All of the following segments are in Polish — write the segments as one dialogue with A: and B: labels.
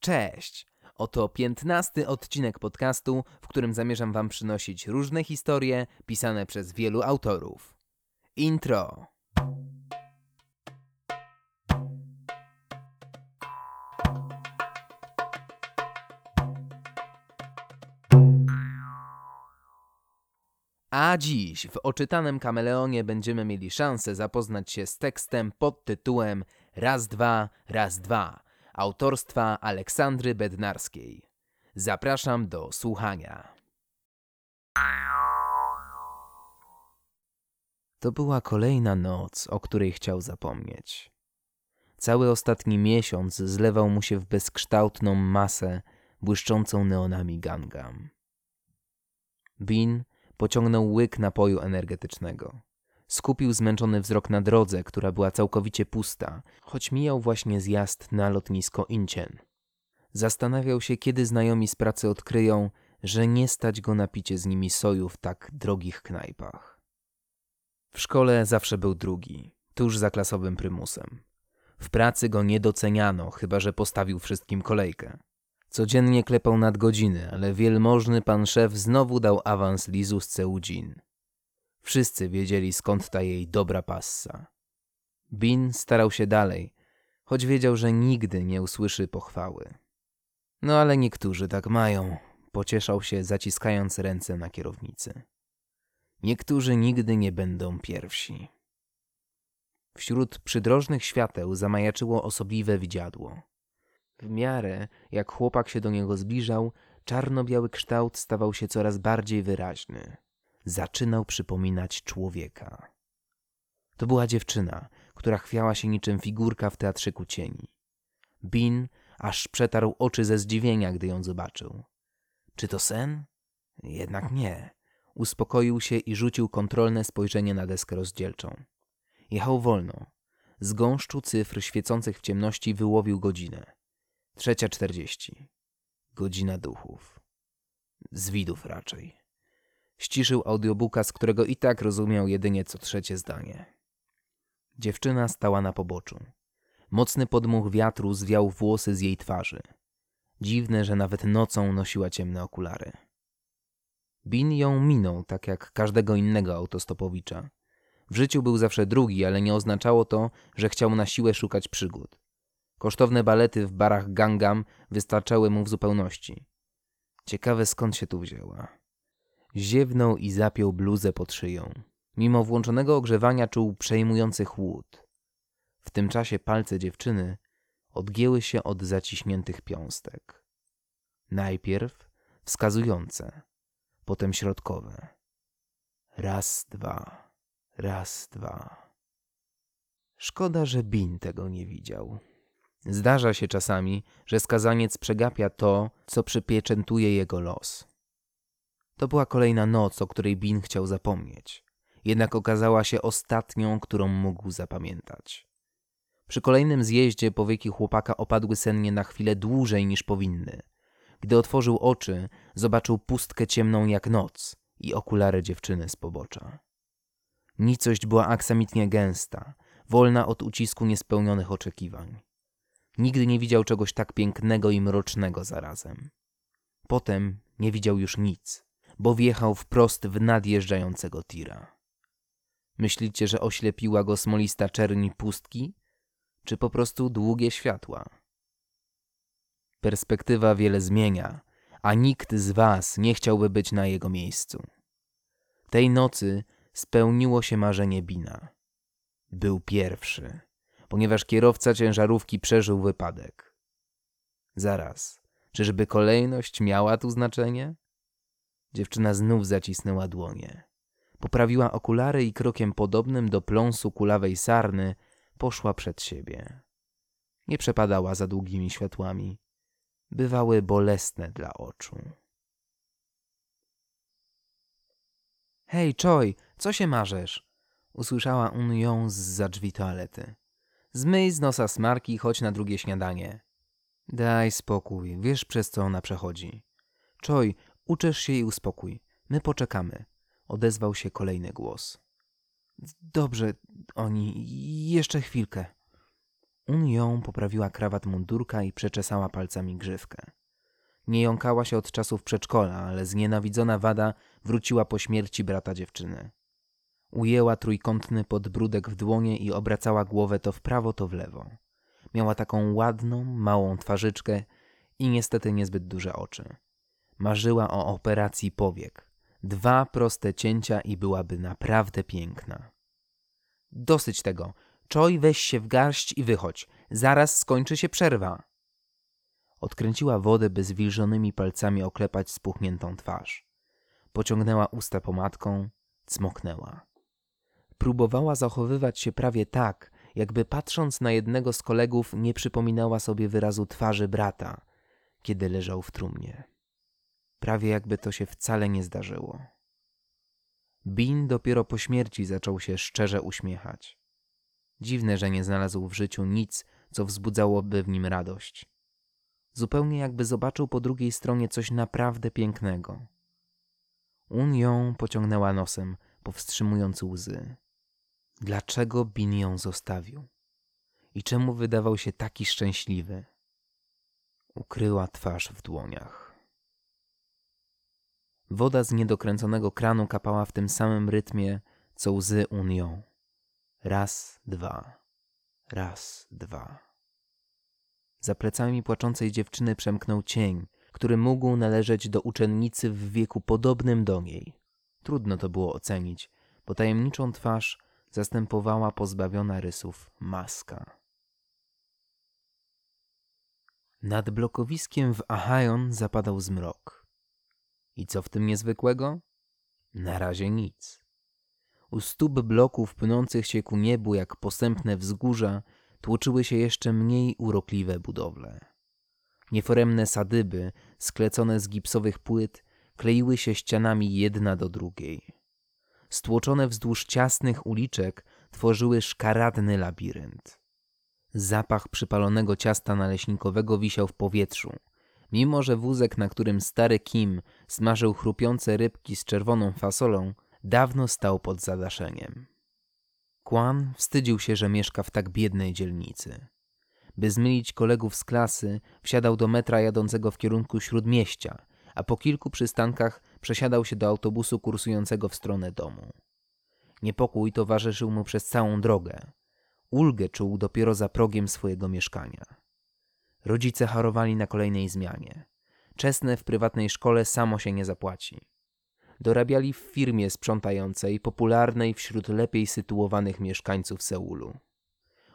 A: Cześć! Oto piętnasty odcinek podcastu, w którym zamierzam Wam przynosić różne historie pisane przez wielu autorów. Intro. A dziś w oczytanym kameleonie będziemy mieli szansę zapoznać się z tekstem pod tytułem Raz, dwa, raz, dwa autorstwa Aleksandry Bednarskiej. Zapraszam do słuchania. To była kolejna noc, o której chciał zapomnieć. Cały ostatni miesiąc zlewał mu się w bezkształtną masę błyszczącą neonami Gangam. Bin pociągnął łyk napoju energetycznego. Skupił zmęczony wzrok na drodze, która była całkowicie pusta, choć mijał właśnie zjazd na lotnisko Incien. Zastanawiał się, kiedy znajomi z pracy odkryją, że nie stać go na picie z nimi soju w tak drogich knajpach. W szkole zawsze był drugi, tuż za klasowym prymusem. W pracy go nie doceniano, chyba że postawił wszystkim kolejkę. Codziennie klepał nadgodziny, ale wielmożny pan szef znowu dał awans Lizu z Ceudzin. Wszyscy wiedzieli skąd ta jej dobra passa. Bin starał się dalej, choć wiedział, że nigdy nie usłyszy pochwały. No ale niektórzy tak mają, pocieszał się zaciskając ręce na kierownicy. Niektórzy nigdy nie będą pierwsi. Wśród przydrożnych świateł zamajaczyło osobliwe widziadło. W miarę jak chłopak się do niego zbliżał, czarno-biały kształt stawał się coraz bardziej wyraźny zaczynał przypominać człowieka. To była dziewczyna, która chwiała się niczym figurka w teatrzyku cieni. Bin aż przetarł oczy ze zdziwienia, gdy ją zobaczył. Czy to sen? Jednak nie. Uspokoił się i rzucił kontrolne spojrzenie na deskę rozdzielczą. Jechał wolno. Z gąszczu cyfr świecących w ciemności wyłowił godzinę. Trzecia czterdzieści. Godzina duchów. Z widów raczej. Ściszył audiobooka, z którego i tak rozumiał jedynie co trzecie zdanie. Dziewczyna stała na poboczu. Mocny podmuch wiatru zwiał włosy z jej twarzy. Dziwne, że nawet nocą nosiła ciemne okulary. Bin ją minął, tak jak każdego innego autostopowicza. W życiu był zawsze drugi, ale nie oznaczało to, że chciał na siłę szukać przygód. Kosztowne balety w barach Gangam wystarczały mu w zupełności. Ciekawe skąd się tu wzięła. Ziewnął i zapiął bluzę pod szyją. Mimo włączonego ogrzewania czuł przejmujący chłód. W tym czasie palce dziewczyny odgięły się od zaciśniętych piąstek. Najpierw wskazujące, potem środkowe. Raz, dwa, raz, dwa. Szkoda, że Bin tego nie widział. Zdarza się czasami, że skazaniec przegapia to, co przypieczętuje jego los. To była kolejna noc, o której Bin chciał zapomnieć. Jednak okazała się ostatnią, którą mógł zapamiętać. Przy kolejnym zjeździe powieki chłopaka opadły sennie na chwilę dłużej niż powinny. Gdy otworzył oczy, zobaczył pustkę ciemną jak noc i okulary dziewczyny z pobocza. Nicość była aksamitnie gęsta, wolna od ucisku niespełnionych oczekiwań. Nigdy nie widział czegoś tak pięknego i mrocznego zarazem. Potem nie widział już nic bo wjechał wprost w nadjeżdżającego tira. Myślicie, że oślepiła go smolista czerni pustki, czy po prostu długie światła? Perspektywa wiele zmienia, a nikt z was nie chciałby być na jego miejscu. Tej nocy spełniło się marzenie Bina. Był pierwszy, ponieważ kierowca ciężarówki przeżył wypadek. Zaraz, czyżby kolejność miała tu znaczenie? Dziewczyna znów zacisnęła dłonie. Poprawiła okulary i krokiem podobnym do pląsu kulawej sarny poszła przed siebie. Nie przepadała za długimi światłami. Bywały bolesne dla oczu. Hej, Choi, co się marzesz? Usłyszała on ją z za drzwi toalety. Zmyj z nosa smarki i chodź na drugie śniadanie. Daj spokój, wiesz przez co ona przechodzi. Choi, Uczesz się i uspokój. My poczekamy. Odezwał się kolejny głos. Dobrze, oni, jeszcze chwilkę. Un ją poprawiła krawat mundurka i przeczesała palcami grzywkę. Nie jąkała się od czasów przedszkola, ale znienawidzona wada wróciła po śmierci brata dziewczyny. Ujęła trójkątny podbródek w dłonie i obracała głowę to w prawo, to w lewo. Miała taką ładną, małą twarzyczkę i niestety niezbyt duże oczy. Marzyła o operacji powiek. Dwa proste cięcia i byłaby naprawdę piękna. Dosyć tego. Czoj, weź się w garść i wychodź. Zaraz skończy się przerwa. Odkręciła wodę, by zwilżonymi palcami oklepać spuchniętą twarz. Pociągnęła usta pomadką, cmoknęła. Próbowała zachowywać się prawie tak, jakby patrząc na jednego z kolegów nie przypominała sobie wyrazu twarzy brata, kiedy leżał w trumnie. Prawie jakby to się wcale nie zdarzyło. Bin dopiero po śmierci zaczął się szczerze uśmiechać. Dziwne, że nie znalazł w życiu nic, co wzbudzałoby w nim radość. Zupełnie jakby zobaczył po drugiej stronie coś naprawdę pięknego. Un ją pociągnęła nosem, powstrzymując łzy. Dlaczego Bin ją zostawił? I czemu wydawał się taki szczęśliwy? Ukryła twarz w dłoniach. Woda z niedokręconego kranu kapała w tym samym rytmie, co łzy Unią. Raz, dwa, raz, dwa. Za plecami płaczącej dziewczyny przemknął cień, który mógł należeć do uczennicy w wieku podobnym do niej. Trudno to było ocenić, bo tajemniczą twarz zastępowała pozbawiona rysów maska. Nad blokowiskiem w Achajon zapadał zmrok. I co w tym niezwykłego? Na razie nic. U stóp bloków pnących się ku niebu jak posępne wzgórza tłoczyły się jeszcze mniej urokliwe budowle. Nieforemne sadyby, sklecone z gipsowych płyt, kleiły się ścianami jedna do drugiej. Stłoczone wzdłuż ciasnych uliczek tworzyły szkaradny labirynt. Zapach przypalonego ciasta naleśnikowego wisiał w powietrzu, mimo że wózek, na którym stary Kim smażył chrupiące rybki z czerwoną fasolą, dawno stał pod zadaszeniem. Kwan wstydził się, że mieszka w tak biednej dzielnicy. By zmylić kolegów z klasy, wsiadał do metra jadącego w kierunku śródmieścia, a po kilku przystankach przesiadał się do autobusu kursującego w stronę domu. Niepokój towarzyszył mu przez całą drogę. Ulgę czuł dopiero za progiem swojego mieszkania. Rodzice harowali na kolejnej zmianie. Czesne w prywatnej szkole samo się nie zapłaci. Dorabiali w firmie sprzątającej, popularnej wśród lepiej sytuowanych mieszkańców Seulu.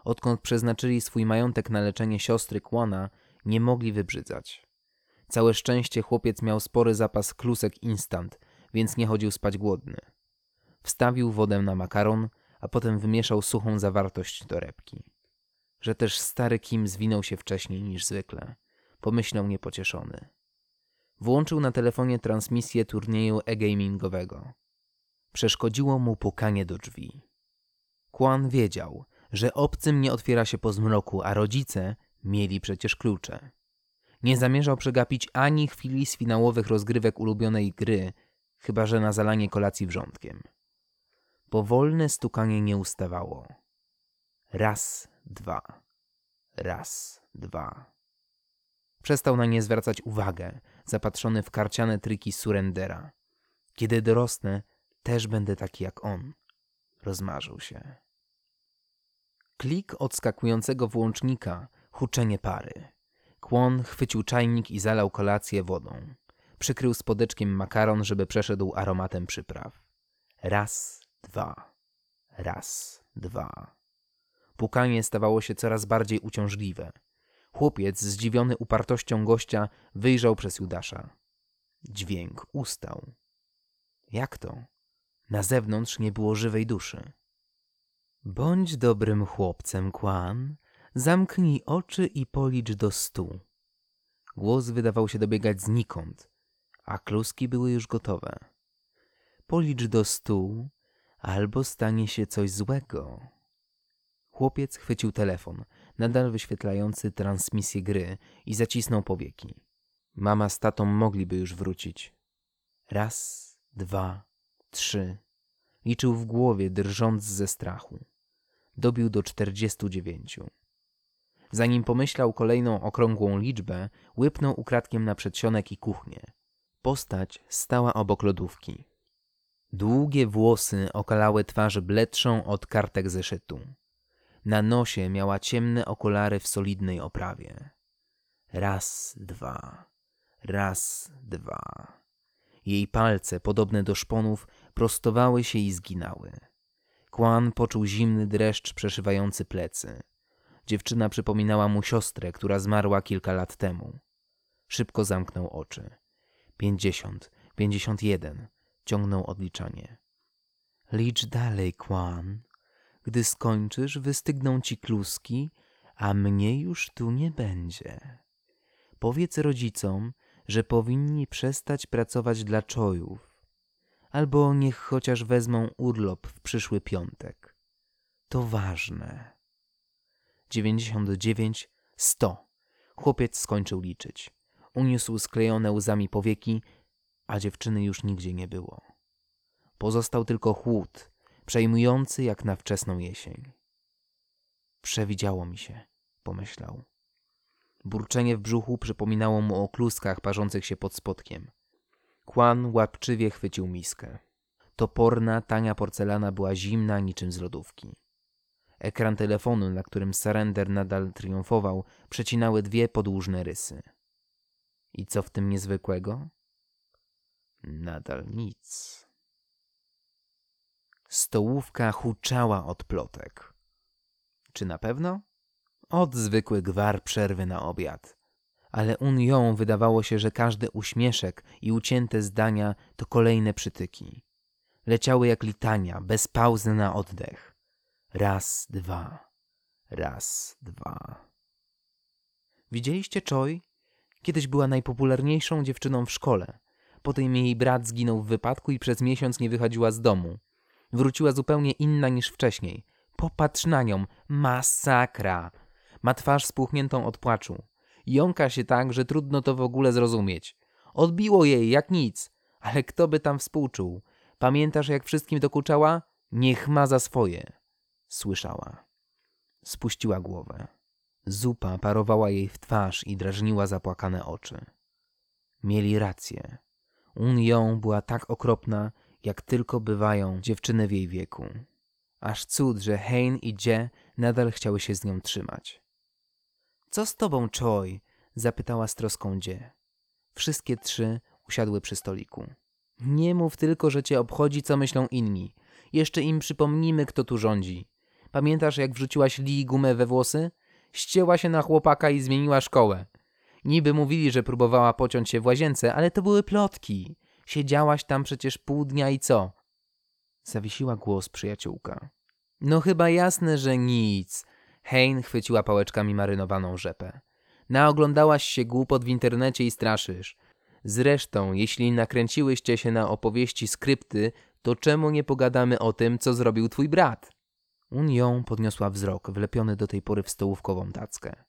A: Odkąd przeznaczyli swój majątek na leczenie siostry Kłana, nie mogli wybrzydzać. Całe szczęście chłopiec miał spory zapas klusek instant, więc nie chodził spać głodny. Wstawił wodę na makaron, a potem wymieszał suchą zawartość torebki. Że też stary Kim zwinął się wcześniej niż zwykle. Pomyślał niepocieszony. Włączył na telefonie transmisję turnieju e-gamingowego. Przeszkodziło mu pukanie do drzwi. Kwan wiedział, że obcym nie otwiera się po zmroku, a rodzice mieli przecież klucze. Nie zamierzał przegapić ani chwili z finałowych rozgrywek ulubionej gry, chyba że na zalanie kolacji wrzątkiem. Powolne stukanie nie ustawało. Raz, dwa. Raz, dwa. Przestał na nie zwracać uwagę, zapatrzony w karciane triki surrendera. Kiedy dorosnę, też będę taki jak on. Rozmarzył się. Klik odskakującego włącznika, huczenie pary. Kłon chwycił czajnik i zalał kolację wodą. Przykrył spodeczkiem makaron, żeby przeszedł aromatem przypraw. Raz, dwa. Raz, dwa. Pukanie stawało się coraz bardziej uciążliwe. Chłopiec, zdziwiony upartością gościa, wyjrzał przez Judasza. Dźwięk ustał. Jak to? Na zewnątrz nie było żywej duszy. Bądź dobrym chłopcem, Kłan. Zamknij oczy i policz do stu. Głos wydawał się dobiegać znikąd, a kluski były już gotowe. Policz do stu, albo stanie się coś złego. Chłopiec chwycił telefon, nadal wyświetlający transmisję gry i zacisnął powieki. Mama z tatą mogliby już wrócić. Raz, dwa, trzy. Liczył w głowie, drżąc ze strachu. Dobił do czterdziestu dziewięciu. Zanim pomyślał kolejną okrągłą liczbę, łypnął ukradkiem na przedsionek i kuchnię. Postać stała obok lodówki. Długie włosy okalały twarz bledszą od kartek zeszytu. Na nosie miała ciemne okulary w solidnej oprawie. Raz, dwa, raz, dwa. Jej palce, podobne do szponów, prostowały się i zginały. Kłan poczuł zimny dreszcz przeszywający plecy. Dziewczyna przypominała mu siostrę, która zmarła kilka lat temu. Szybko zamknął oczy. Pięćdziesiąt, pięćdziesiąt jeden. Ciągnął odliczanie. Licz dalej, Kłan. Gdy skończysz, wystygną ci kluski, a mnie już tu nie będzie. Powiedz rodzicom, że powinni przestać pracować dla czojów, albo niech chociaż wezmą urlop w przyszły piątek. To ważne. Dziewięćdziesiąt dziewięć, sto. Chłopiec skończył liczyć. Uniósł sklejone łzami powieki, a dziewczyny już nigdzie nie było. Pozostał tylko chłód, przejmujący jak na wczesną jesień. Przewidziało mi się, pomyślał. Burczenie w brzuchu przypominało mu o kluskach parzących się pod spodkiem. Kłan łapczywie chwycił miskę. Toporna, tania porcelana była zimna niczym z lodówki. Ekran telefonu, na którym Surrender nadal triumfował, przecinały dwie podłużne rysy. I co w tym niezwykłego? Nadal nic. Stołówka huczała od plotek. Czy na pewno? Od zwykły gwar przerwy na obiad. Ale Unią wydawało się, że każdy uśmieszek i ucięte zdania to kolejne przytyki. Leciały jak litania, bez pauzy na oddech. Raz, dwa. Raz, dwa. Widzieliście Choi? Kiedyś była najpopularniejszą dziewczyną w szkole. Potem jej brat zginął w wypadku i przez miesiąc nie wychodziła z domu. Wróciła zupełnie inna niż wcześniej. Popatrz na nią. Masakra. Ma twarz spuchniętą od płaczu. Jąka się tak, że trudno to w ogóle zrozumieć. Odbiło jej jak nic. Ale kto by tam współczuł? Pamiętasz, jak wszystkim dokuczała? Niech ma za swoje. Słyszała. Spuściła głowę. Zupa parowała jej w twarz i drażniła zapłakane oczy. Mieli rację. Un była tak okropna, jak tylko bywają dziewczyny w jej wieku. Aż cud, że Hein i Dzie nadal chciały się z nią trzymać. Co z tobą, Choi? zapytała z troską Dzie. Wszystkie trzy usiadły przy stoliku. Nie mów tylko, że cię obchodzi, co myślą inni. Jeszcze im przypomnimy, kto tu rządzi. Pamiętasz, jak wrzuciłaś Lee gumę we włosy? Ścięła się na chłopaka i zmieniła szkołę. Niby mówili, że próbowała pociąć się w łazience, ale to były plotki. Siedziałaś tam przecież pół dnia i co? Zawiesiła głos przyjaciółka. No chyba jasne, że nic. Hein chwyciła pałeczkami marynowaną rzepę. Naoglądałaś się głupot w internecie i straszysz. Zresztą, jeśli nakręciłyście się na opowieści skrypty, to czemu nie pogadamy o tym, co zrobił twój brat? Unią podniosła wzrok, wlepiony do tej pory w stołówkową tackę.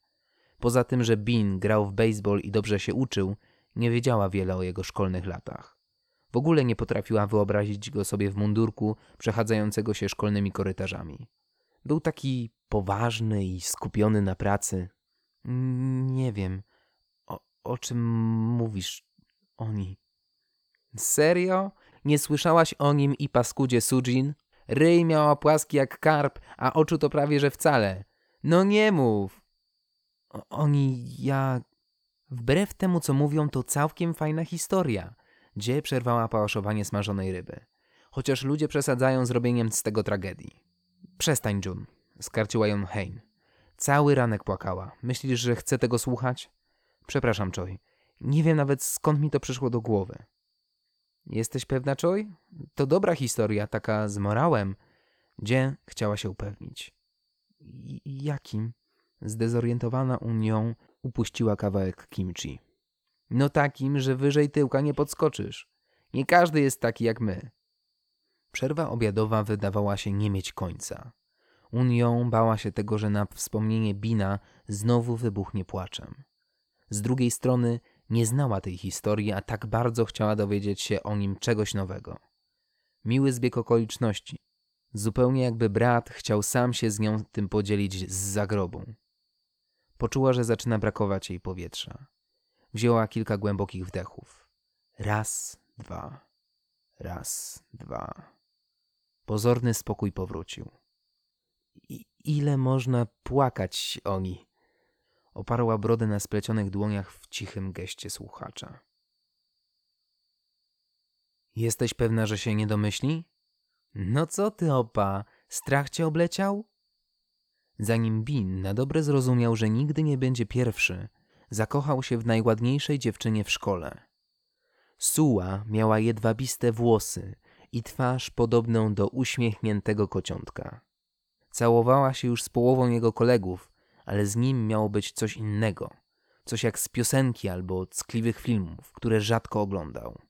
A: Poza tym, że Bean grał w baseball i dobrze się uczył, nie wiedziała wiele o jego szkolnych latach. W ogóle nie potrafiła wyobrazić go sobie w mundurku przechadzającego się szkolnymi korytarzami. Był taki poważny i skupiony na pracy. Nie wiem, o, o czym mówisz, oni. Serio? Nie słyszałaś o nim i paskudzie Sujin? Ryj miała płaski jak karp, a oczu to prawie że wcale. No nie mów! O, oni, ja... Wbrew temu, co mówią, to całkiem fajna historia. Gdzie przerwała pałaszowanie smażonej ryby. Chociaż ludzie przesadzają z robieniem z tego tragedii. Przestań, June, skarciła ją Hein. Cały ranek płakała. Myślisz, że chcę tego słuchać? Przepraszam, Choi. Nie wiem nawet skąd mi to przyszło do głowy. Jesteś pewna, Choi? To dobra historia, taka z morałem. Gdzie chciała się upewnić. Jakim? Zdezorientowana unią upuściła kawałek kimchi. No takim, że wyżej tyłka nie podskoczysz. Nie każdy jest taki jak my. Przerwa obiadowa wydawała się nie mieć końca. Unią bała się tego, że na wspomnienie Bina znowu wybuchnie płaczem. Z drugiej strony nie znała tej historii, a tak bardzo chciała dowiedzieć się o nim czegoś nowego. Miły zbieg okoliczności. Zupełnie jakby brat chciał sam się z nią tym podzielić z zagrobu. Poczuła, że zaczyna brakować jej powietrza. Wzięła kilka głębokich wdechów. Raz, dwa. Raz, dwa. Pozorny spokój powrócił. I ile można płakać oni? Oparła brodę na splecionych dłoniach w cichym geście słuchacza. Jesteś pewna, że się nie domyśli? No co ty, opa, strach cię obleciał? Zanim Bin na dobre zrozumiał, że nigdy nie będzie pierwszy, zakochał się w najładniejszej dziewczynie w szkole. Suła miała jedwabiste włosy i twarz podobną do uśmiechniętego kociątka. Całowała się już z połową jego kolegów, ale z nim miało być coś innego, coś jak z piosenki albo ckliwych filmów, które rzadko oglądał.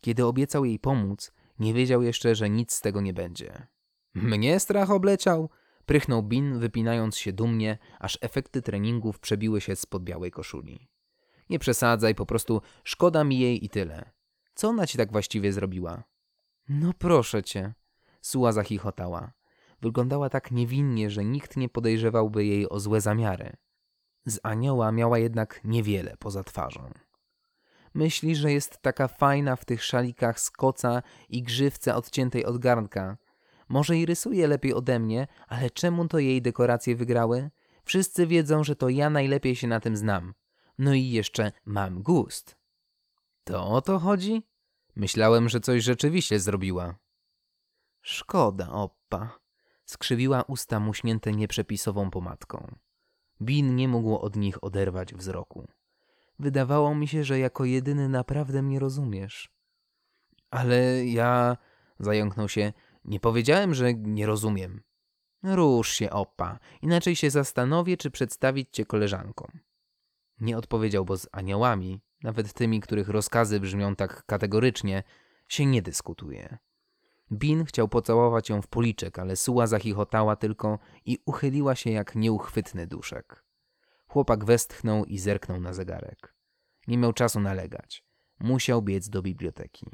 A: Kiedy obiecał jej pomóc, nie wiedział jeszcze, że nic z tego nie będzie. Mnie strach obleciał? Prychnął Bin, wypinając się dumnie, aż efekty treningów przebiły się spod białej koszuli. Nie przesadzaj, po prostu szkoda mi jej i tyle. Co ona ci tak właściwie zrobiła? No proszę cię. Suła zachichotała. Wyglądała tak niewinnie, że nikt nie podejrzewałby jej o złe zamiary. Z anioła miała jednak niewiele poza twarzą. Myśli, że jest taka fajna w tych szalikach z koca i grzywce odciętej od garnka. Może i rysuje lepiej ode mnie, ale czemu to jej dekoracje wygrały? Wszyscy wiedzą, że to ja najlepiej się na tym znam. No i jeszcze mam gust. To o to chodzi? Myślałem, że coś rzeczywiście zrobiła. Szkoda, oppa. Skrzywiła usta muśnięte nieprzepisową pomadką. Bin nie mógł od nich oderwać wzroku. Wydawało mi się, że jako jedyny naprawdę mnie rozumiesz. Ale ja... Zająknął się. Nie powiedziałem, że nie rozumiem. Rusz się, opa. Inaczej się zastanowię, czy przedstawić cię koleżankom. Nie odpowiedział, bo z aniołami, nawet tymi, których rozkazy brzmią tak kategorycznie, się nie dyskutuje. Bin chciał pocałować ją w policzek, ale Suła zachichotała tylko i uchyliła się jak nieuchwytny duszek. Chłopak westchnął i zerknął na zegarek. Nie miał czasu nalegać. Musiał biec do biblioteki.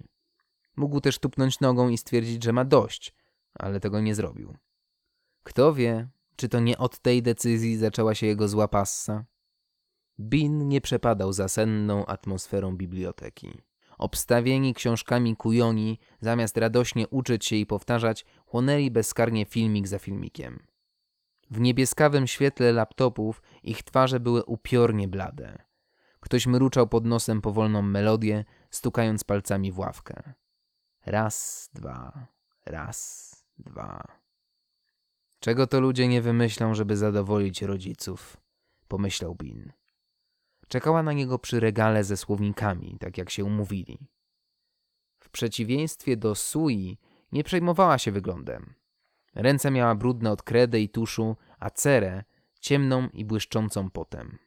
A: Mógł też tupnąć nogą i stwierdzić, że ma dość, ale tego nie zrobił. Kto wie, czy to nie od tej decyzji zaczęła się jego zła passa? Bin nie przepadał za senną atmosferą biblioteki. Obstawieni książkami kujoni, zamiast radośnie uczyć się i powtarzać, chłonęli bezkarnie filmik za filmikiem. W niebieskawym świetle laptopów ich twarze były upiornie blade. Ktoś mruczał pod nosem powolną melodię, stukając palcami w ławkę. Raz, dwa, raz, dwa. Czego to ludzie nie wymyślą, żeby zadowolić rodziców? Pomyślał Bin. Czekała na niego przy regale ze słownikami, tak jak się umówili. W przeciwieństwie do Sui nie przejmowała się wyglądem. Ręce miała brudne od kredy i tuszu, a cerę ciemną i błyszczącą potem.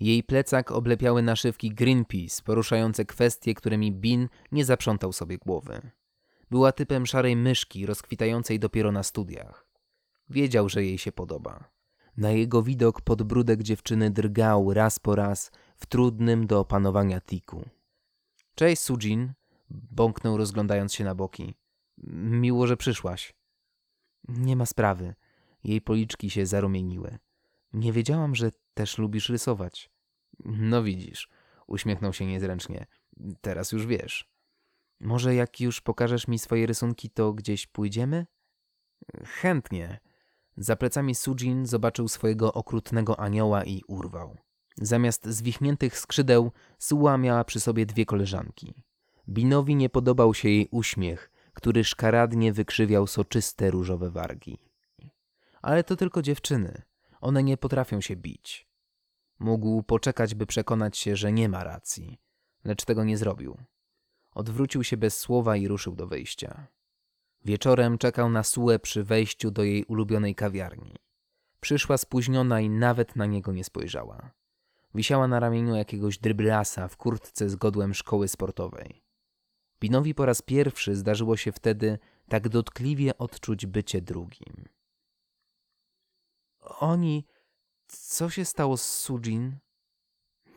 A: Jej plecak oblepiały naszywki Greenpeace, poruszające kwestie, którymi Bin nie zaprzątał sobie głowy. Była typem szarej myszki, rozkwitającej dopiero na studiach. Wiedział, że jej się podoba. Na jego widok podbródek dziewczyny drgał raz po raz w trudnym do opanowania tiku. Cześć, Sujin, bąknął rozglądając się na boki. Miło, że przyszłaś. Nie ma sprawy. Jej policzki się zarumieniły. Nie wiedziałam, że też lubisz rysować. No widzisz, uśmiechnął się niezręcznie. Teraz już wiesz. Może jak już pokażesz mi swoje rysunki, to gdzieś pójdziemy? Chętnie. Za plecami Sujin zobaczył swojego okrutnego anioła i urwał. Zamiast zwichniętych skrzydeł, Suła miała przy sobie dwie koleżanki. Binowi nie podobał się jej uśmiech, który szkaradnie wykrzywiał soczyste różowe wargi. Ale to tylko dziewczyny. One nie potrafią się bić. Mógł poczekać, by przekonać się, że nie ma racji, lecz tego nie zrobił. Odwrócił się bez słowa i ruszył do wyjścia. Wieczorem czekał na Suę przy wejściu do jej ulubionej kawiarni. Przyszła spóźniona i nawet na niego nie spojrzała. Wisiała na ramieniu jakiegoś dryblasa w kurtce z godłem szkoły sportowej. Binowi po raz pierwszy zdarzyło się wtedy tak dotkliwie odczuć bycie drugim. Oni... Co się stało z Sujin?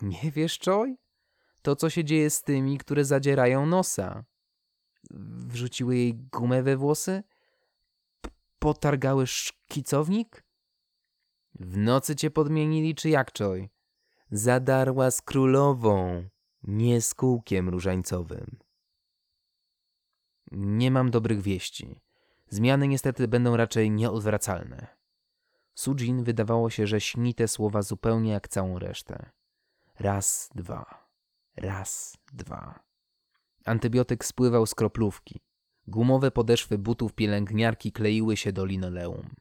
A: Nie wiesz, Choi? To, co się dzieje z tymi, które zadzierają nosa. Wrzuciły jej gumę we włosy? P potargały szkicownik? W nocy cię podmienili, czy jak, Czoj? Zadarła z królową, nie z kółkiem różańcowym. Nie mam dobrych wieści. Zmiany niestety będą raczej nieodwracalne. Sujin wydawało się, że śni te słowa zupełnie jak całą resztę. Raz, dwa. Raz, dwa. Antybiotyk spływał z kroplówki. Gumowe podeszwy butów pielęgniarki kleiły się do linoleum.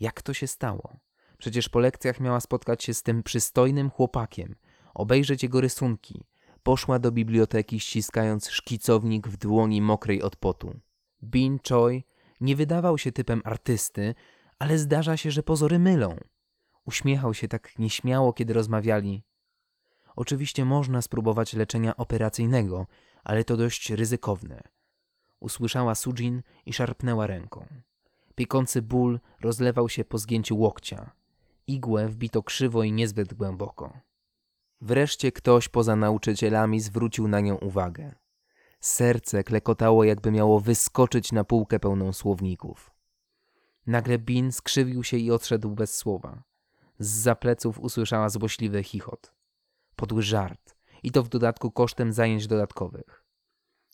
A: Jak to się stało? Przecież po lekcjach miała spotkać się z tym przystojnym chłopakiem, obejrzeć jego rysunki. Poszła do biblioteki, ściskając szkicownik w dłoni mokrej od potu. Bin Choi nie wydawał się typem artysty, ale zdarza się, że pozory mylą. Uśmiechał się tak nieśmiało, kiedy rozmawiali. Oczywiście można spróbować leczenia operacyjnego, ale to dość ryzykowne. Usłyszała Sujin i szarpnęła ręką. Piekący ból rozlewał się po zgięciu łokcia. Igłę wbito krzywo i niezbyt głęboko. Wreszcie ktoś poza nauczycielami zwrócił na nią uwagę. Serce klekotało, jakby miało wyskoczyć na półkę pełną słowników. Nagle Bin skrzywił się i odszedł bez słowa. Z zapleców usłyszała złośliwy chichot. Podły żart. I to w dodatku kosztem zajęć dodatkowych.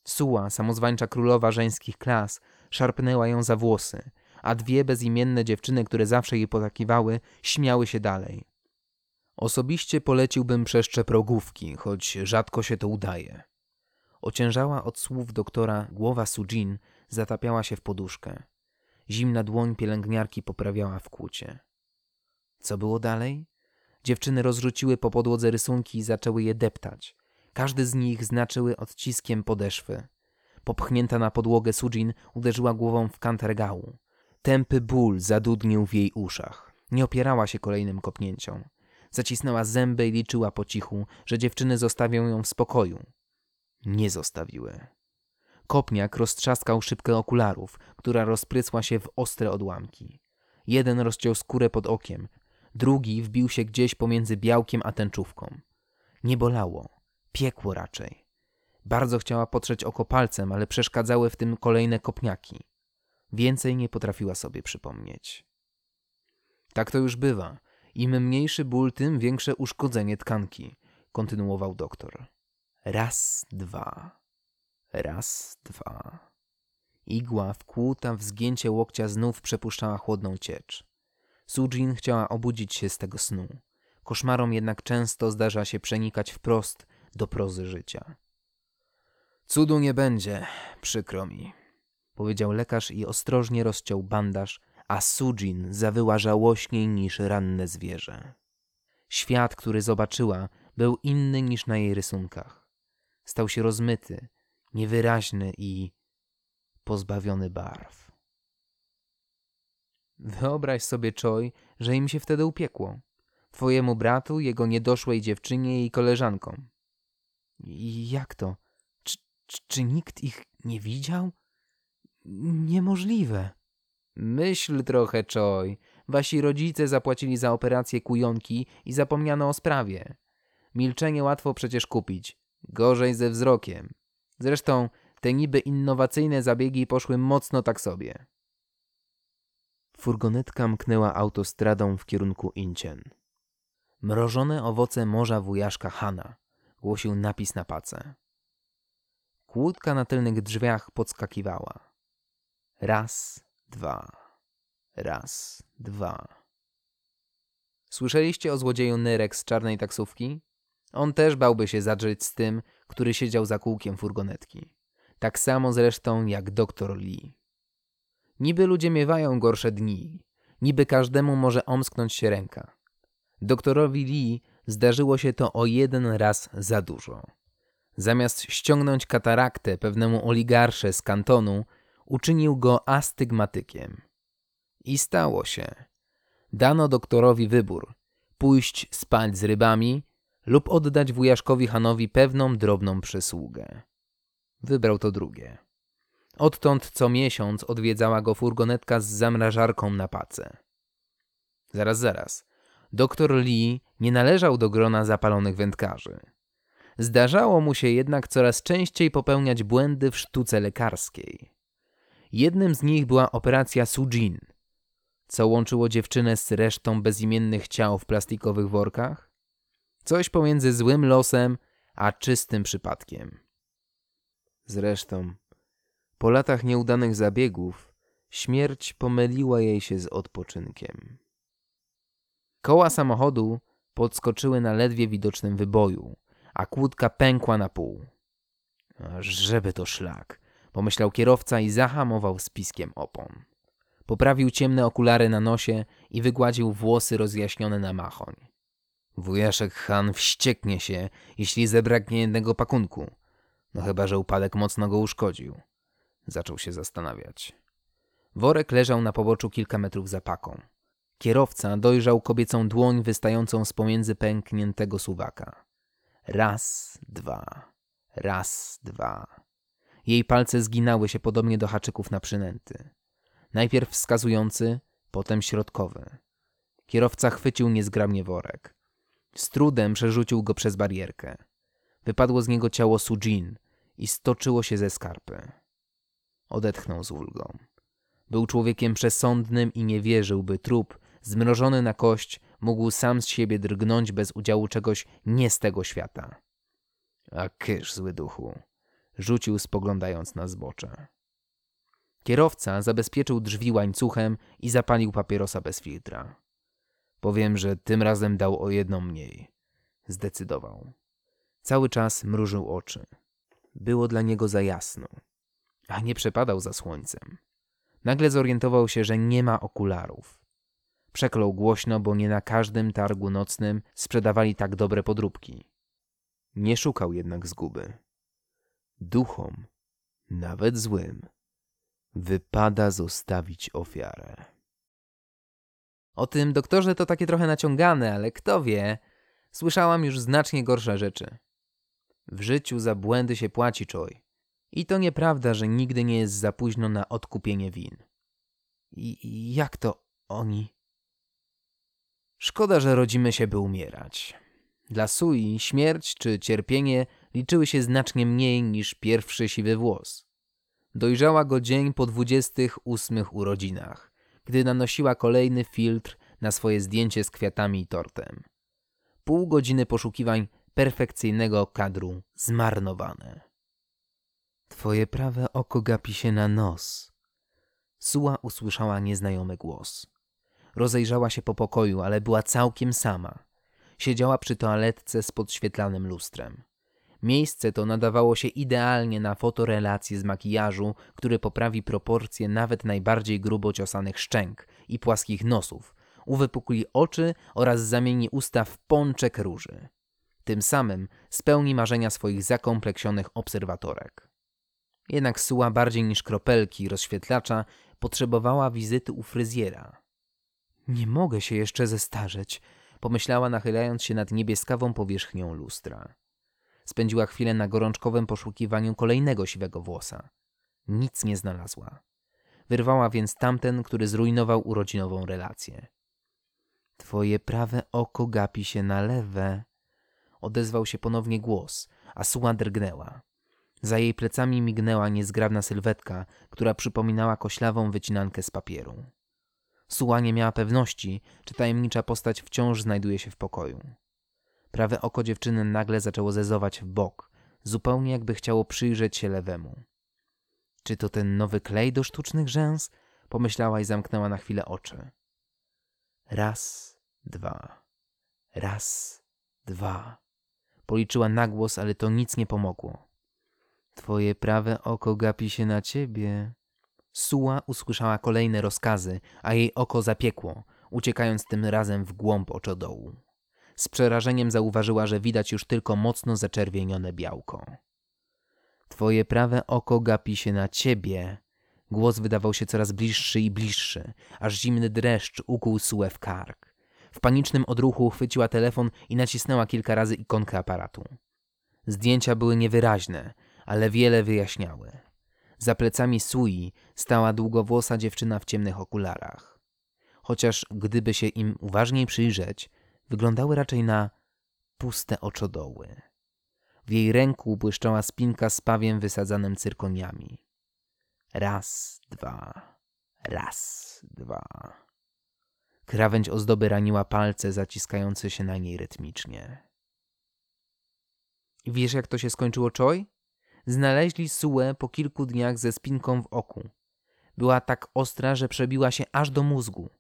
A: Suła, samozwańcza królowa żeńskich klas, szarpnęła ją za włosy, a dwie bezimienne dziewczyny, które zawsze jej potakiwały, śmiały się dalej. Osobiście poleciłbym przeszczep rogówki, choć rzadko się to udaje. Ociężała od słów doktora głowa Sujin zatapiała się w poduszkę. Zimna dłoń pielęgniarki poprawiała w kłucie. Co było dalej? Dziewczyny rozrzuciły po podłodze rysunki i zaczęły je deptać. Każdy z nich znaczyły odciskiem podeszwy. Popchnięta na podłogę Sujin uderzyła głową w kant regału. Tępy ból zadudnił w jej uszach. Nie opierała się kolejnym kopnięciom. Zacisnęła zęby i liczyła po cichu, że dziewczyny zostawią ją w spokoju. Nie zostawiły. Kopniak roztrzaskał szybkę okularów, która rozprysła się w ostre odłamki. Jeden rozciął skórę pod okiem, drugi wbił się gdzieś pomiędzy białkiem a tęczówką. Nie bolało, piekło raczej. Bardzo chciała potrzeć oko palcem, ale przeszkadzały w tym kolejne kopniaki. Więcej nie potrafiła sobie przypomnieć. Tak to już bywa. Im mniejszy ból, tym większe uszkodzenie tkanki, kontynuował doktor. Raz, dwa. Raz, dwa. Igła wkłuta w zgięcie łokcia znów przepuszczała chłodną ciecz. Sujin chciała obudzić się z tego snu. Koszmarom jednak często zdarza się przenikać wprost do prozy życia. Cudu nie będzie, przykro mi, powiedział lekarz i ostrożnie rozciął bandaż, a Sujin zawyła żałośniej niż ranne zwierzę. Świat, który zobaczyła, był inny niż na jej rysunkach. Stał się rozmyty, niewyraźny i pozbawiony barw. Wyobraź sobie, Choi, że im się wtedy upiekło. Twojemu bratu, jego niedoszłej dziewczynie i koleżankom. I jak to? Czy, czy, czy nikt ich nie widział? Niemożliwe. Myśl trochę, Choi. Wasi rodzice zapłacili za operację kujonki i zapomniano o sprawie. Milczenie łatwo przecież kupić. Gorzej ze wzrokiem. Zresztą te niby innowacyjne zabiegi poszły mocno tak sobie. Furgonetka mknęła autostradą w kierunku Incien. Mrożone owoce morza wujaszka Hana, głosił napis na pace. Kłódka na tylnych drzwiach podskakiwała. Raz, dwa, raz, dwa. Słyszeliście o złodzieju Nyrek z czarnej taksówki? On też bałby się zadrzeć z tym, który siedział za kółkiem furgonetki. Tak samo zresztą jak doktor Lee. Niby ludzie miewają gorsze dni, niby każdemu może omsknąć się ręka. Doktorowi Lee zdarzyło się to o jeden raz za dużo. Zamiast ściągnąć kataraktę pewnemu oligarsze z kantonu, uczynił go astygmatykiem. I stało się. Dano doktorowi wybór: pójść spać z rybami lub oddać wujaszkowi Hanowi pewną drobną przysługę. Wybrał to drugie. Odtąd co miesiąc odwiedzała go furgonetka z zamrażarką na pace. Zaraz, zaraz. Doktor Lee nie należał do grona zapalonych wędkarzy. Zdarzało mu się jednak coraz częściej popełniać błędy w sztuce lekarskiej. Jednym z nich była operacja Sujin. Co łączyło dziewczynę z resztą bezimiennych ciał w plastikowych workach? Coś pomiędzy złym losem a czystym przypadkiem. Zresztą, po latach nieudanych zabiegów, śmierć pomyliła jej się z odpoczynkiem. Koła samochodu podskoczyły na ledwie widocznym wyboju, a kłódka pękła na pół. Żeby to szlak, pomyślał kierowca i zahamował z piskiem opon. Poprawił ciemne okulary na nosie i wygładził włosy rozjaśnione na machoń. Wujaszek Han wścieknie się, jeśli zebraknie jednego pakunku. No chyba, że upadek mocno go uszkodził. Zaczął się zastanawiać. Worek leżał na poboczu kilka metrów za paką. Kierowca dojrzał kobiecą dłoń wystającą z pomiędzy pękniętego suwaka. Raz, dwa, raz, dwa. Jej palce zginały się podobnie do haczyków na przynęty. Najpierw wskazujący, potem środkowy. Kierowca chwycił niezgramnie worek. Z trudem przerzucił go przez barierkę. Wypadło z niego ciało Sujin i stoczyło się ze skarpy. Odetchnął z ulgą. Był człowiekiem przesądnym i nie wierzył, by trup, zmrożony na kość, mógł sam z siebie drgnąć bez udziału czegoś nie z tego świata. A kysz, zły duchu, rzucił spoglądając na zbocze. Kierowca zabezpieczył drzwi łańcuchem i zapalił papierosa bez filtra. Powiem, że tym razem dał o jedną mniej. Zdecydował. Cały czas mrużył oczy. Było dla niego za jasno, a nie przepadał za słońcem. Nagle zorientował się, że nie ma okularów. Przeklął głośno, bo nie na każdym targu nocnym sprzedawali tak dobre podróbki. Nie szukał jednak zguby. Duchom, nawet złym, wypada zostawić ofiarę. O tym doktorze to takie trochę naciągane, ale kto wie, słyszałam już znacznie gorsze rzeczy. W życiu za błędy się płaci, Choi. I to nieprawda, że nigdy nie jest za późno na odkupienie win. I jak to oni? Szkoda, że rodzimy się, by umierać. Dla Sui śmierć czy cierpienie liczyły się znacznie mniej niż pierwszy siwy włos. Dojrzała go dzień po dwudziestych ósmych urodzinach, gdy nanosiła kolejny filtr na swoje zdjęcie z kwiatami i tortem. Pół godziny poszukiwań perfekcyjnego kadru zmarnowane. Twoje prawe oko gapi się na nos. Suła usłyszała nieznajomy głos. Rozejrzała się po pokoju, ale była całkiem sama. Siedziała przy toaletce z podświetlanym lustrem. Miejsce to nadawało się idealnie na fotorelację z makijażu, który poprawi proporcje nawet najbardziej grubo ciosanych szczęk i płaskich nosów, uwypukli oczy oraz zamieni usta w pączek róży. Tym samym spełni marzenia swoich zakompleksionych obserwatorek. Jednak Suła bardziej niż kropelki rozświetlacza potrzebowała wizyty u fryzjera. Nie mogę się jeszcze zestarzeć, pomyślała nachylając się nad niebieskawą powierzchnią lustra. Spędziła chwilę na gorączkowym poszukiwaniu kolejnego siwego włosa. Nic nie znalazła. Wyrwała więc tamten, który zrujnował urodzinową relację. Twoje prawe oko gapi się na lewe. Odezwał się ponownie głos, a Suła drgnęła. Za jej plecami mignęła niezgrabna sylwetka, która przypominała koślawą wycinankę z papieru. Suła nie miała pewności, czy tajemnicza postać wciąż znajduje się w pokoju. Prawe oko dziewczyny nagle zaczęło zezować w bok, zupełnie jakby chciało przyjrzeć się lewemu. Czy to ten nowy klej do sztucznych rzęs? Pomyślała i zamknęła na chwilę oczy. Raz, dwa, raz, dwa. Policzyła na głos, ale to nic nie pomogło. Twoje prawe oko gapi się na ciebie. Suła usłyszała kolejne rozkazy, a jej oko zapiekło, uciekając tym razem w głąb oczodołu. Z przerażeniem zauważyła, że widać już tylko mocno zaczerwienione białko. Twoje prawe oko gapi się na ciebie. Głos wydawał się coraz bliższy i bliższy, aż zimny dreszcz ukuł Sułę w kark. W panicznym odruchu chwyciła telefon i nacisnęła kilka razy ikonkę aparatu. Zdjęcia były niewyraźne, ale wiele wyjaśniały. Za plecami Sui stała długowłosa dziewczyna w ciemnych okularach. Chociaż gdyby się im uważniej przyjrzeć, wyglądały raczej na puste oczodoły. W jej ręku błyszczała spinka z pawiem wysadzanym cyrkoniami. Raz, dwa, raz, dwa. Krawędź ozdoby raniła palce zaciskające się na niej rytmicznie. Wiesz, jak to się skończyło, Choi? Znaleźli Sue po kilku dniach ze spinką w oku. Była tak ostra, że przebiła się aż do mózgu.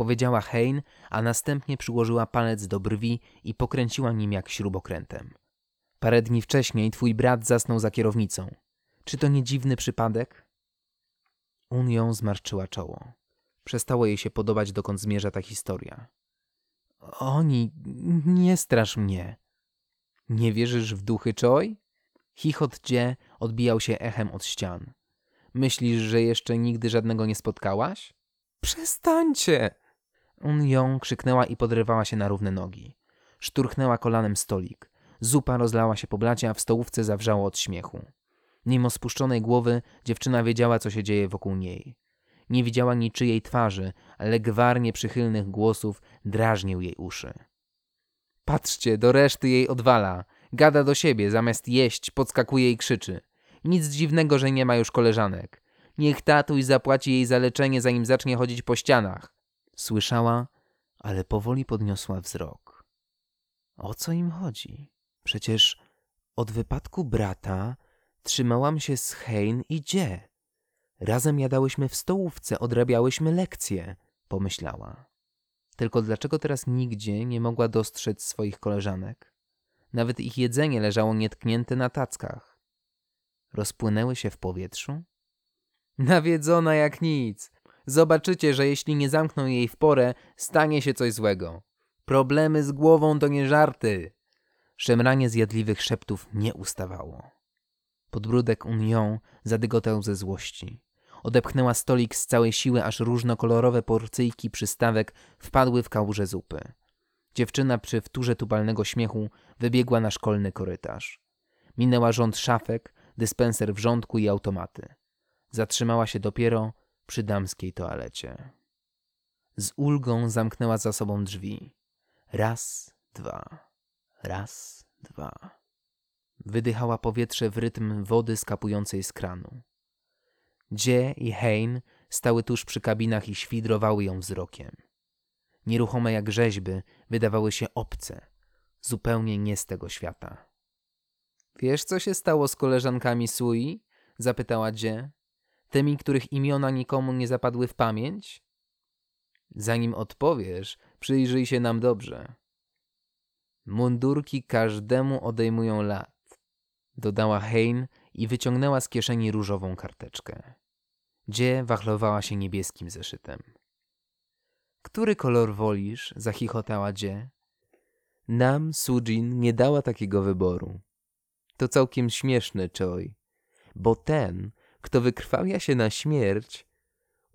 A: Powiedziała Hein, a następnie przyłożyła palec do brwi i pokręciła nim jak śrubokrętem. Parę dni wcześniej twój brat zasnął za kierownicą. Czy to nie dziwny przypadek? Un ją zmarszczyła czoło. Przestało jej się podobać, dokąd zmierza ta historia. Oni, nie strasz mnie. Nie wierzysz w duchy Choi? Chichot Dzie odbijał się echem od ścian. Myślisz, że jeszcze nigdy żadnego nie spotkałaś? Przestańcie! Un ją krzyknęła i podrywała się na równe nogi. Szturchnęła kolanem stolik. Zupa rozlała się po blacie, a w stołówce zawrzało od śmiechu. Mimo spuszczonej głowy dziewczyna wiedziała, co się dzieje wokół niej. Nie widziała niczyjej twarzy, ale gwar nieprzychylnych głosów drażnił jej uszy. Patrzcie, do reszty jej odwala. Gada do siebie, zamiast jeść, podskakuje i krzyczy. Nic dziwnego, że nie ma już koleżanek. Niech tatuś zapłaci jej za leczenie, zanim zacznie chodzić po ścianach. Słyszała, ale powoli podniosła wzrok. O co im chodzi? Przecież od wypadku brata trzymałam się z Hein i Dzie. Razem jadałyśmy w stołówce, odrabiałyśmy lekcje, pomyślała. Tylko dlaczego teraz nigdzie nie mogła dostrzec swoich koleżanek? Nawet ich jedzenie leżało nietknięte na tackach. Rozpłynęły się w powietrzu? Nawiedzona jak nic. Zobaczycie, że jeśli nie zamkną jej w porę, stanie się coś złego. Problemy z głową to nie żarty. Szemranie zjadliwych szeptów nie ustawało. Podbródek Union zadygotał ze złości. Odepchnęła stolik z całej siły, aż różnokolorowe porcyjki przystawek wpadły w kałuże zupy. Dziewczyna przy wtórze tubalnego śmiechu wybiegła na szkolny korytarz. Minęła rząd szafek, dyspenser wrzątku i automaty. Zatrzymała się dopiero przy damskiej toalecie. Z ulgą zamknęła za sobą drzwi. Raz, dwa, raz, dwa. Wydychała powietrze w rytm wody skapującej z kranu. Dzie i Hein stały tuż przy kabinach i świdrowały ją wzrokiem. Nieruchome jak rzeźby, wydawały się obce, zupełnie nie z tego świata. Wiesz, co się stało z koleżankami Sui? zapytała Dzie. Tymi, których imiona nikomu nie zapadły w pamięć? Zanim odpowiesz, przyjrzyj się nam dobrze. Mundurki każdemu odejmują lat, dodała Hein i wyciągnęła z kieszeni różową karteczkę. Dzie wachlowała się niebieskim zeszytem. Który kolor wolisz? zachichotała Dzie. Nam Sujin nie dała takiego wyboru. To całkiem śmieszne, Choi, bo ten, kto wykrwawia się na śmierć,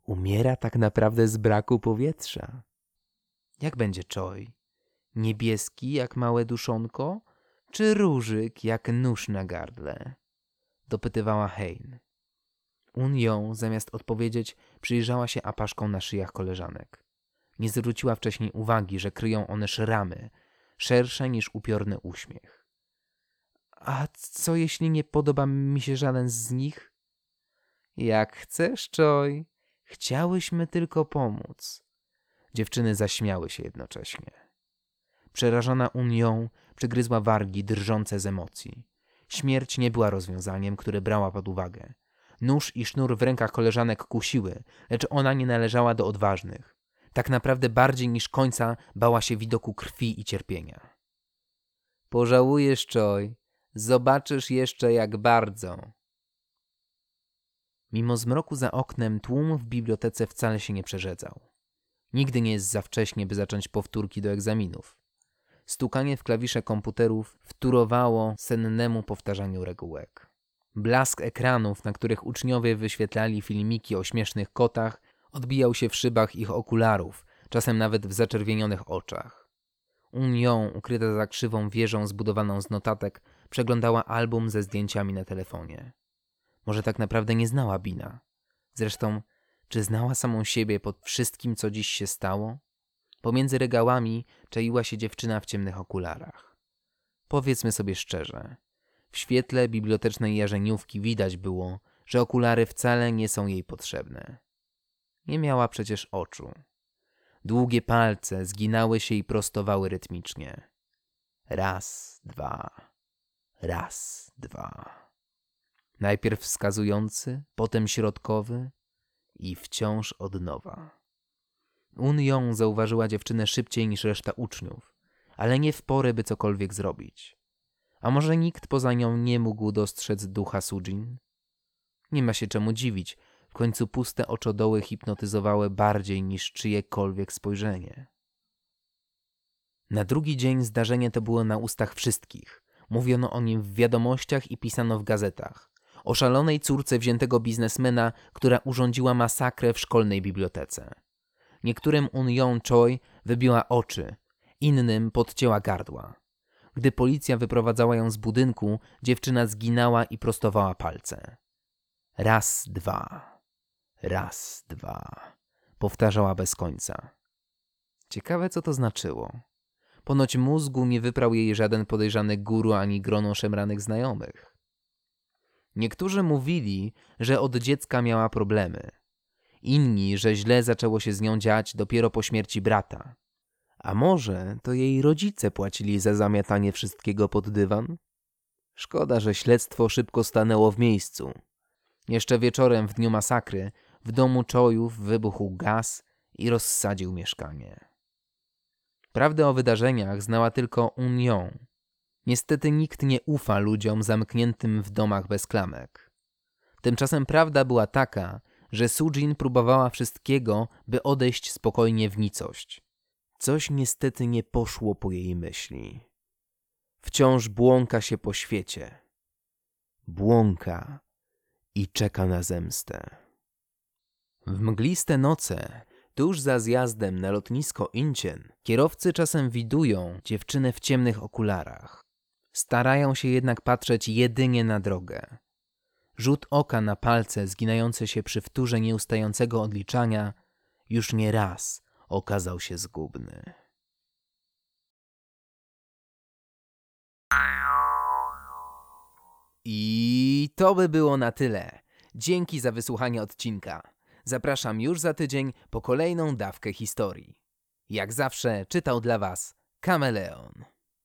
A: umiera tak naprawdę z braku powietrza. Jak będzie Choi? Niebieski jak małe duszonko, czy różyk jak nóż na gardle? Dopytywała Hein. Un ją, zamiast odpowiedzieć, przyjrzała się apaszką na szyjach koleżanek. Nie zwróciła wcześniej uwagi, że kryją one szramy, szersze niż upiorny uśmiech. A co jeśli nie podoba mi się żaden z nich? Jak chcesz, Choi. Chciałyśmy tylko pomóc. Dziewczyny zaśmiały się jednocześnie. Przerażona Unią przygryzła wargi drżące z emocji. Śmierć nie była rozwiązaniem, które brała pod uwagę. Nóż i sznur w rękach koleżanek kusiły, lecz ona nie należała do odważnych. Tak naprawdę bardziej niż końca bała się widoku krwi i cierpienia. Pożałujesz, Choi. Zobaczysz jeszcze jak bardzo. Mimo zmroku za oknem tłum w bibliotece wcale się nie przerzedzał. Nigdy nie jest za wcześnie, by zacząć powtórki do egzaminów. Stukanie w klawisze komputerów wturowało sennemu powtarzaniu regułek. Blask ekranów, na których uczniowie wyświetlali filmiki o śmiesznych kotach, odbijał się w szybach ich okularów, czasem nawet w zaczerwienionych oczach. Unią, ukryta za krzywą wieżą zbudowaną z notatek, przeglądała album ze zdjęciami na telefonie. Może tak naprawdę nie znała Bina. Zresztą, czy znała samą siebie pod wszystkim, co dziś się stało? Pomiędzy regałami czaiła się dziewczyna w ciemnych okularach. Powiedzmy sobie szczerze, w świetle bibliotecznej jarzeniówki widać było, że okulary wcale nie są jej potrzebne. Nie miała przecież oczu. Długie palce zginały się i prostowały rytmicznie. Raz, dwa, raz, dwa. Najpierw wskazujący, potem środkowy i wciąż od nowa. Un ją zauważyła dziewczynę szybciej niż reszta uczniów, ale nie w porę, by cokolwiek zrobić. A może nikt poza nią nie mógł dostrzec ducha Sujin? Nie ma się czemu dziwić, w końcu puste oczodoły hipnotyzowały bardziej niż czyjekolwiek spojrzenie. Na drugi dzień zdarzenie to było na ustach wszystkich. Mówiono o nim w wiadomościach i pisano w gazetach. O szalonej córce wziętego biznesmena, która urządziła masakrę w szkolnej bibliotece. Niektórym Un Yon Choi wybiła oczy, innym podcięła gardła. Gdy policja wyprowadzała ją z budynku, dziewczyna zginęła i prostowała palce. Raz, dwa, raz, dwa, powtarzała bez końca. Ciekawe, co to znaczyło. Ponoć mózgu nie wyprał jej żaden podejrzany guru ani grono szemranych znajomych. Niektórzy mówili, że od dziecka miała problemy. Inni, że źle zaczęło się z nią dziać dopiero po śmierci brata. A może to jej rodzice płacili za zamiatanie wszystkiego pod dywan? Szkoda, że śledztwo szybko stanęło w miejscu. Jeszcze wieczorem w dniu masakry w domu Czojów wybuchł gaz i rozsadził mieszkanie. Prawdę o wydarzeniach znała tylko Union. Niestety nikt nie ufa ludziom zamkniętym w domach bez klamek. Tymczasem prawda była taka, że Sujin próbowała wszystkiego, by odejść spokojnie w nicość. Coś niestety nie poszło po jej myśli. Wciąż błąka się po świecie. Błąka i czeka na zemstę. W mgliste noce, tuż za zjazdem na lotnisko Incien, kierowcy czasem widują dziewczynę w ciemnych okularach. Starają się jednak patrzeć jedynie na drogę. Rzut oka na palce zginające się przy wtórze nieustającego odliczania już nie raz okazał się zgubny. I to by było na tyle. Dzięki za wysłuchanie odcinka. Zapraszam już za tydzień po kolejną dawkę historii. Jak zawsze czytał dla Was Kameleon.